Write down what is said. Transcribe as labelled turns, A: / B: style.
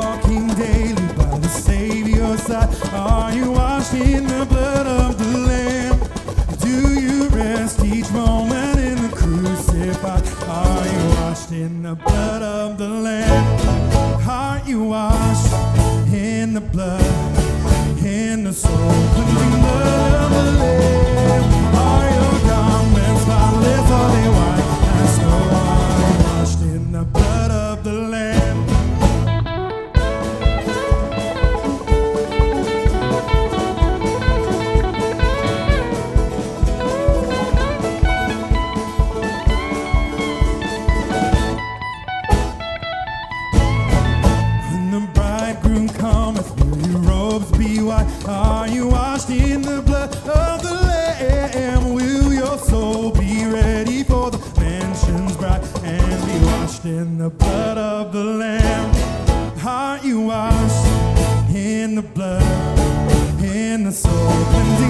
A: walking daily by the Savior's side? Are you washed in the blood of the Lamb? Do you rest each moment in the? Are you washed in the blood of the Lamb? Are you washed in the blood, in the soul white? Are you washed in the blood of the Lamb? Will your soul be ready for the mansion's bride and be washed in the blood of the Lamb? Are you washed in the blood, in the soul cleansing